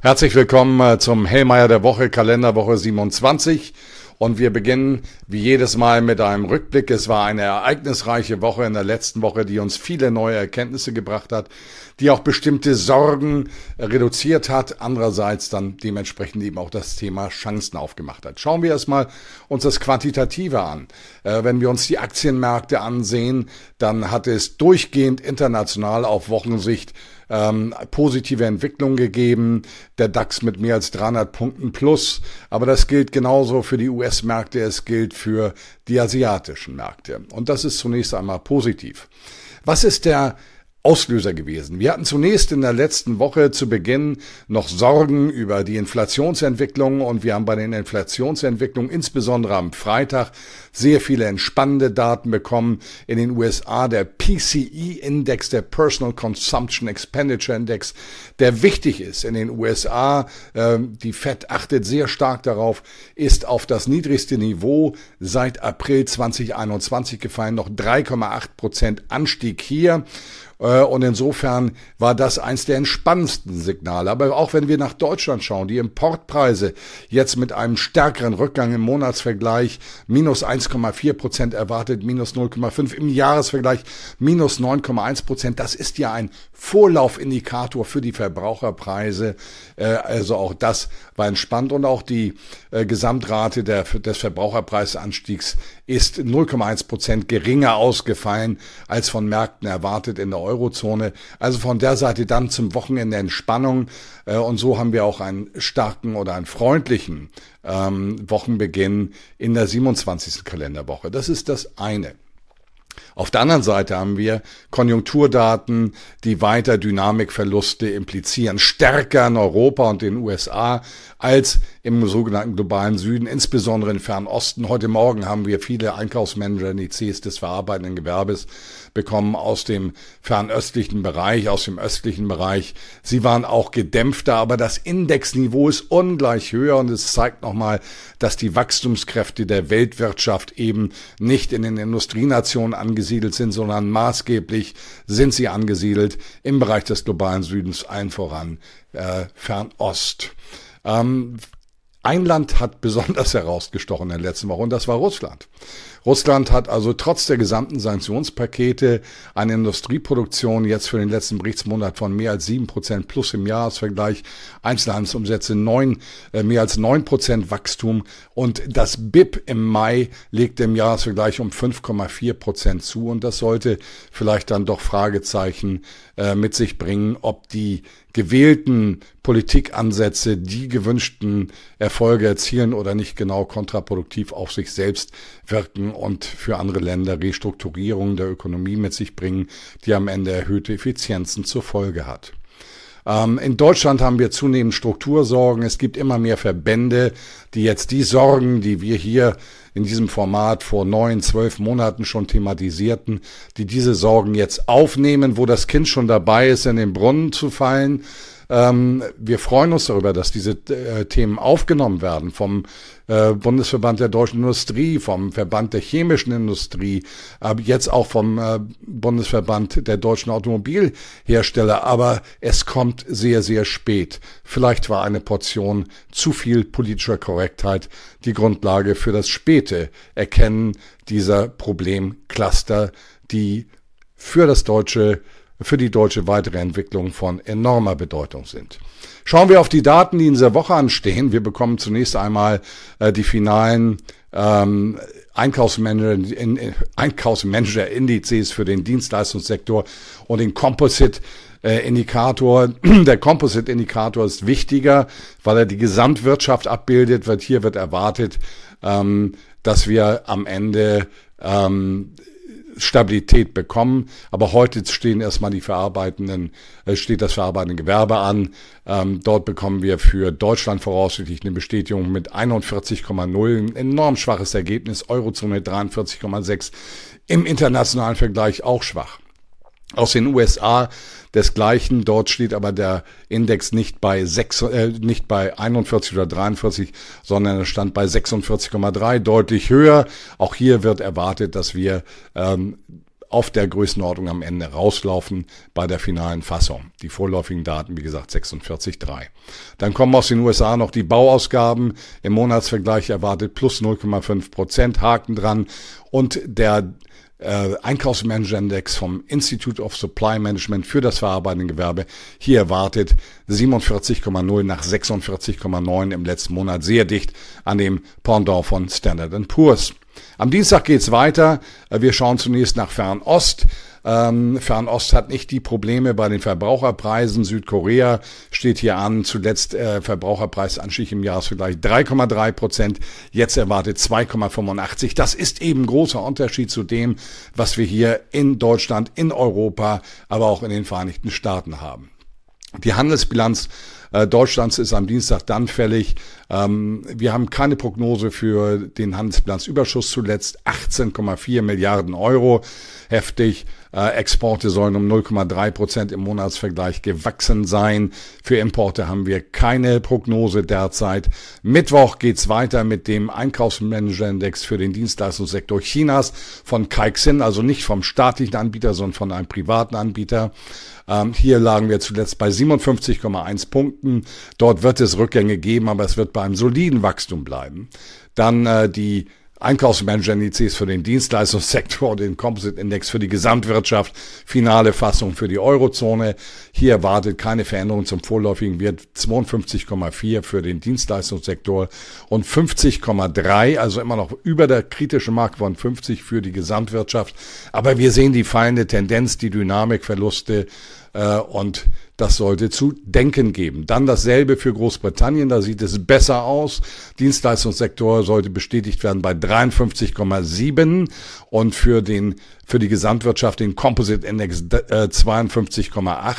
Herzlich willkommen äh, zum Hellmeier der Woche, Kalenderwoche 27. Und wir beginnen wie jedes Mal mit einem Rückblick. Es war eine ereignisreiche Woche in der letzten Woche, die uns viele neue Erkenntnisse gebracht hat, die auch bestimmte Sorgen reduziert hat, andererseits dann dementsprechend eben auch das Thema Chancen aufgemacht hat. Schauen wir erstmal uns das Quantitative an. Äh, wenn wir uns die Aktienmärkte ansehen, dann hat es durchgehend international auf Wochensicht ähm, positive Entwicklung gegeben, der DAX mit mehr als 300 Punkten plus, aber das gilt genauso für die US-Märkte, es gilt für die asiatischen Märkte. Und das ist zunächst einmal positiv. Was ist der Auslöser gewesen. Wir hatten zunächst in der letzten Woche zu Beginn noch Sorgen über die Inflationsentwicklung und wir haben bei den Inflationsentwicklungen insbesondere am Freitag sehr viele entspannende Daten bekommen. In den USA der PCE-Index, der Personal Consumption Expenditure Index, der wichtig ist in den USA. Äh, die Fed achtet sehr stark darauf, ist auf das niedrigste Niveau seit April 2021 gefallen, noch 3,8 Prozent Anstieg hier. Äh, und insofern war das eins der entspannendsten Signale. Aber auch wenn wir nach Deutschland schauen, die Importpreise jetzt mit einem stärkeren Rückgang im Monatsvergleich minus 1,4 Prozent erwartet, minus 0,5 im Jahresvergleich minus 9,1 Prozent. Das ist ja ein Vorlaufindikator für die Verbraucherpreise. Äh, also auch das war entspannt und auch die äh, Gesamtrate des Verbraucherpreisanstiegs ist 0,1 Prozent geringer ausgefallen als von Märkten erwartet in der Eurozone. Also von der Seite dann zum Wochenende Entspannung. Äh, und so haben wir auch einen starken oder einen freundlichen ähm, Wochenbeginn in der 27. Kalenderwoche. Das ist das eine. Auf der anderen Seite haben wir Konjunkturdaten, die weiter Dynamikverluste implizieren, stärker in Europa und den USA als im sogenannten globalen Süden, insbesondere im Fernosten. Heute Morgen haben wir viele Einkaufsmanager-Indizes des verarbeitenden Gewerbes bekommen aus dem fernöstlichen Bereich, aus dem östlichen Bereich. Sie waren auch gedämpfter, aber das Indexniveau ist ungleich höher und es zeigt nochmal, dass die Wachstumskräfte der Weltwirtschaft eben nicht in den Industrienationen angesiedelt sind, sondern maßgeblich sind sie angesiedelt im Bereich des globalen Südens, allen voran äh, Fernost. Ähm, ein Land hat besonders herausgestochen in der letzten Woche und das war Russland. Russland hat also trotz der gesamten Sanktionspakete eine Industrieproduktion jetzt für den letzten Berichtsmonat von mehr als sieben Prozent plus im Jahresvergleich, Einzelhandelsumsätze neun, äh, mehr als neun Prozent Wachstum und das BIP im Mai legt im Jahresvergleich um 5,4 Prozent zu und das sollte vielleicht dann doch Fragezeichen äh, mit sich bringen, ob die gewählten Politikansätze die gewünschten Erfolge erzielen oder nicht genau kontraproduktiv auf sich selbst wirken und für andere Länder Restrukturierungen der Ökonomie mit sich bringen, die am Ende erhöhte Effizienzen zur Folge hat. Ähm, in Deutschland haben wir zunehmend Struktursorgen. Es gibt immer mehr Verbände, die jetzt die Sorgen, die wir hier in diesem Format vor neun, zwölf Monaten schon thematisierten, die diese Sorgen jetzt aufnehmen, wo das Kind schon dabei ist, in den Brunnen zu fallen ähm, wir freuen uns darüber, dass diese äh, Themen aufgenommen werden vom äh, Bundesverband der deutschen Industrie, vom Verband der chemischen Industrie, äh, jetzt auch vom äh, Bundesverband der deutschen Automobilhersteller. Aber es kommt sehr, sehr spät. Vielleicht war eine Portion zu viel politischer Korrektheit die Grundlage für das späte Erkennen dieser Problemcluster, die für das deutsche für die deutsche weitere Entwicklung von enormer Bedeutung sind. Schauen wir auf die Daten, die in dieser Woche anstehen. Wir bekommen zunächst einmal äh, die finalen ähm, Einkaufsmanager, in, Einkaufsmanager-Indizes für den Dienstleistungssektor und den Composite äh, Indikator. Der Composite-Indikator ist wichtiger, weil er die Gesamtwirtschaft abbildet. Wird hier wird erwartet, ähm, dass wir am Ende ähm, Stabilität bekommen. Aber heute stehen erstmal die verarbeitenden, äh, steht das verarbeitende Gewerbe an. Ähm, dort bekommen wir für Deutschland voraussichtlich eine Bestätigung mit 41,0. Ein enorm schwaches Ergebnis. Eurozone 43,6. Im internationalen Vergleich auch schwach. Aus den USA desgleichen. Dort steht aber der Index nicht bei, 6, äh, nicht bei 41 oder 43, sondern er stand bei 46,3, deutlich höher. Auch hier wird erwartet, dass wir ähm, auf der Größenordnung am Ende rauslaufen bei der finalen Fassung. Die vorläufigen Daten, wie gesagt, 46,3. Dann kommen aus den USA noch die Bauausgaben. Im Monatsvergleich erwartet plus 0,5 Prozent, Haken dran. Und der äh, Einkaufsmanager-Index vom Institute of Supply Management für das verarbeitende Gewerbe. Hier erwartet 47,0 nach 46,9 im letzten Monat, sehr dicht an dem Pendant von Standard Poor's. Am Dienstag geht's weiter. Äh, wir schauen zunächst nach Fernost. Ähm, Fernost hat nicht die Probleme bei den Verbraucherpreisen. Südkorea steht hier an. Zuletzt äh, Verbraucherpreisanstieg im Jahresvergleich 3,3 Prozent. Jetzt erwartet 2,85. Das ist eben großer Unterschied zu dem, was wir hier in Deutschland, in Europa, aber auch in den Vereinigten Staaten haben. Die Handelsbilanz äh, Deutschlands ist am Dienstag dann fällig. Ähm, wir haben keine Prognose für den Handelsbilanzüberschuss zuletzt. 18,4 Milliarden Euro heftig. Äh, Exporte sollen um 0,3 Prozent im Monatsvergleich gewachsen sein. Für Importe haben wir keine Prognose derzeit. Mittwoch geht's weiter mit dem Einkaufsmanager-Index für den Dienstleistungssektor Chinas von Kaixin, also nicht vom staatlichen Anbieter, sondern von einem privaten Anbieter. Ähm, hier lagen wir zuletzt bei 57,1 Punkten. Dort wird es Rückgänge geben, aber es wird bei einem soliden Wachstum bleiben. Dann äh, die Einkaufsmanager-Indizes für den Dienstleistungssektor, den Composite-Index für die Gesamtwirtschaft, finale Fassung für die Eurozone. Hier erwartet keine Veränderung zum vorläufigen Wert 52,4 für den Dienstleistungssektor und 50,3, also immer noch über der kritischen Markt von 50 für die Gesamtwirtschaft. Aber wir sehen die fallende Tendenz, die Dynamikverluste äh, und das sollte zu denken geben. Dann dasselbe für Großbritannien, da sieht es besser aus. Dienstleistungssektor sollte bestätigt werden bei 53,7 und für den für die Gesamtwirtschaft den Composite Index äh, 52,8.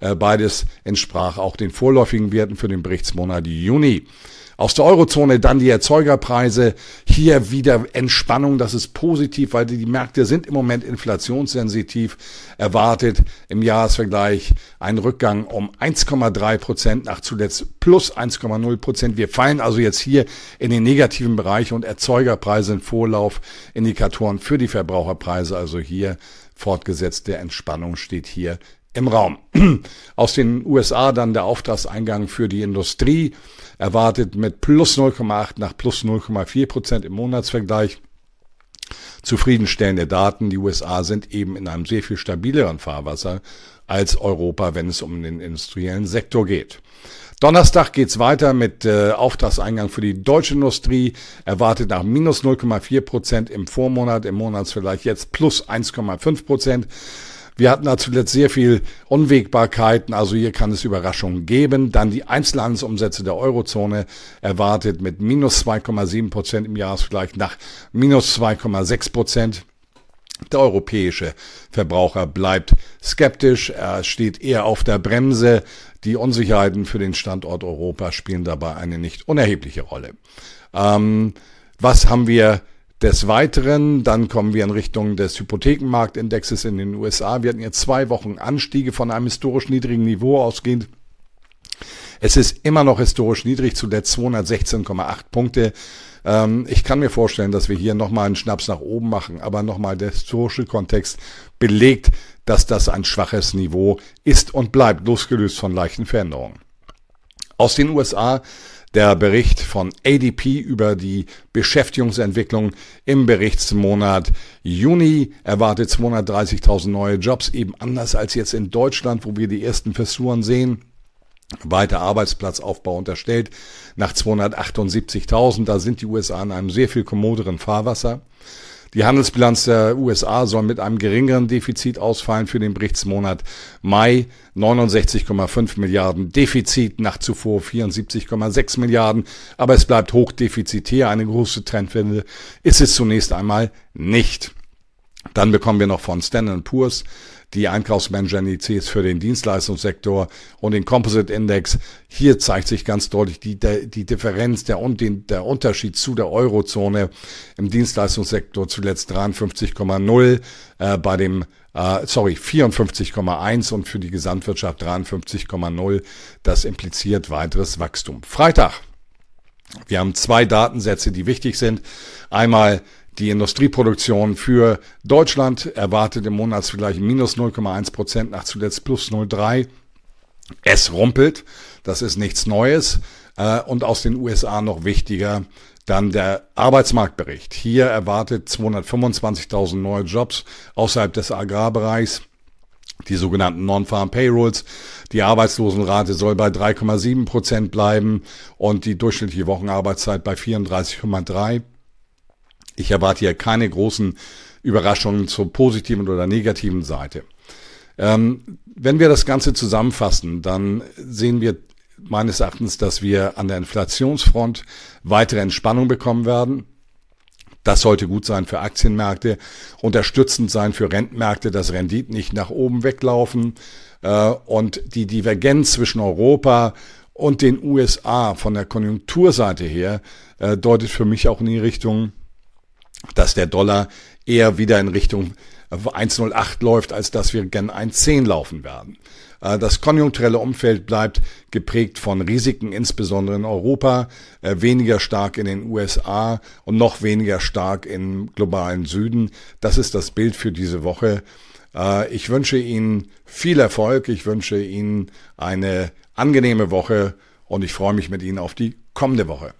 Äh, beides entsprach auch den vorläufigen Werten für den Berichtsmonat Juni. Aus der Eurozone dann die Erzeugerpreise. Hier wieder Entspannung, das ist positiv, weil die Märkte sind im Moment inflationssensitiv. Erwartet im Jahresvergleich ein Rückgang um 1,3 Prozent nach zuletzt plus 1,0 Prozent. Wir fallen also jetzt hier in den negativen Bereich und Erzeugerpreise in Vorlauf, Indikatoren für die Verbraucherpreise. Also hier fortgesetzte Entspannung steht hier im Raum. Aus den USA dann der Auftragseingang für die Industrie erwartet mit plus 0,8 nach plus 0,4 Prozent im Monatsvergleich. Zufriedenstellende Daten. Die USA sind eben in einem sehr viel stabileren Fahrwasser als Europa, wenn es um den industriellen Sektor geht. Donnerstag geht's weiter mit äh, Auftragseingang für die deutsche Industrie. Erwartet nach minus 0,4 Prozent im Vormonat, im Monatsvergleich jetzt plus 1,5 Prozent. Wir hatten da zuletzt sehr viel Unwägbarkeiten, also hier kann es Überraschungen geben. Dann die Einzelhandelsumsätze der Eurozone erwartet mit minus 2,7 Prozent im Jahresvergleich nach minus 2,6 Prozent. Der europäische Verbraucher bleibt skeptisch, er steht eher auf der Bremse. Die Unsicherheiten für den Standort Europa spielen dabei eine nicht unerhebliche Rolle. Ähm, was haben wir des Weiteren, dann kommen wir in Richtung des Hypothekenmarktindexes in den USA. Wir hatten jetzt zwei Wochen Anstiege von einem historisch niedrigen Niveau ausgehend. Es ist immer noch historisch niedrig, zuletzt 216,8 Punkte. Ähm, ich kann mir vorstellen, dass wir hier nochmal einen Schnaps nach oben machen, aber nochmal der historische Kontext belegt, dass das ein schwaches Niveau ist und bleibt, losgelöst von leichten Veränderungen. Aus den USA der Bericht von ADP über die Beschäftigungsentwicklung im Berichtsmonat Juni erwartet 230.000 neue Jobs, eben anders als jetzt in Deutschland, wo wir die ersten Versuren sehen. Weiter Arbeitsplatzaufbau unterstellt nach 278.000. Da sind die USA in einem sehr viel kommoderen Fahrwasser. Die Handelsbilanz der USA soll mit einem geringeren Defizit ausfallen für den Berichtsmonat Mai. 69,5 Milliarden Defizit, nach zuvor 74,6 Milliarden. Aber es bleibt hochdefizitär. Eine große Trendwende ist es zunächst einmal nicht. Dann bekommen wir noch von Standard Poor's die Einkaufsmanager-Indizes für den Dienstleistungssektor und den Composite Index. Hier zeigt sich ganz deutlich die, die Differenz, der, der Unterschied zu der Eurozone im Dienstleistungssektor zuletzt 53,0 äh, bei dem Uh, sorry, 54,1 und für die Gesamtwirtschaft 53,0. Das impliziert weiteres Wachstum. Freitag. Wir haben zwei Datensätze, die wichtig sind. Einmal Die Industrieproduktion für Deutschland erwartet im Monatsvergleich minus 0,1 Prozent, nach zuletzt plus 0,3. Es rumpelt, das ist nichts Neues. Äh, und aus den USA noch wichtiger, dann der Arbeitsmarktbericht. Hier erwartet 225.000 neue Jobs außerhalb des Agrarbereichs die sogenannten Non-Farm Payrolls. Die Arbeitslosenrate soll bei 3,7 Prozent bleiben und die durchschnittliche Wochenarbeitszeit bei 34,3. Ich erwarte hier keine großen Überraschungen zur positiven oder negativen Seite. Ähm, wenn wir das Ganze zusammenfassen, dann sehen wir meines Erachtens, dass wir an der Inflationsfront weitere Entspannung bekommen werden. Das sollte gut sein für Aktienmärkte, unterstützend sein für Rentenmärkte, dass Renditen nicht nach oben weglaufen äh, und die Divergenz zwischen Europa und den USA von der Konjunkturseite her äh, deutet für mich auch in die Richtung, dass der Dollar eher wieder in Richtung 1,08 läuft, als dass wir gern 1,10 laufen werden. Äh, das konjunkturelle Umfeld bleibt geprägt von Risiken, insbesondere in Europa, äh, weniger stark in den USA und noch weniger stark im globalen Süden. Das ist das Bild für diese Woche. Äh, ich wünsche Ihnen viel Erfolg. Ich wünsche Ihnen eine angenehme Woche und ich freue mich mit Ihnen auf die kommende Woche.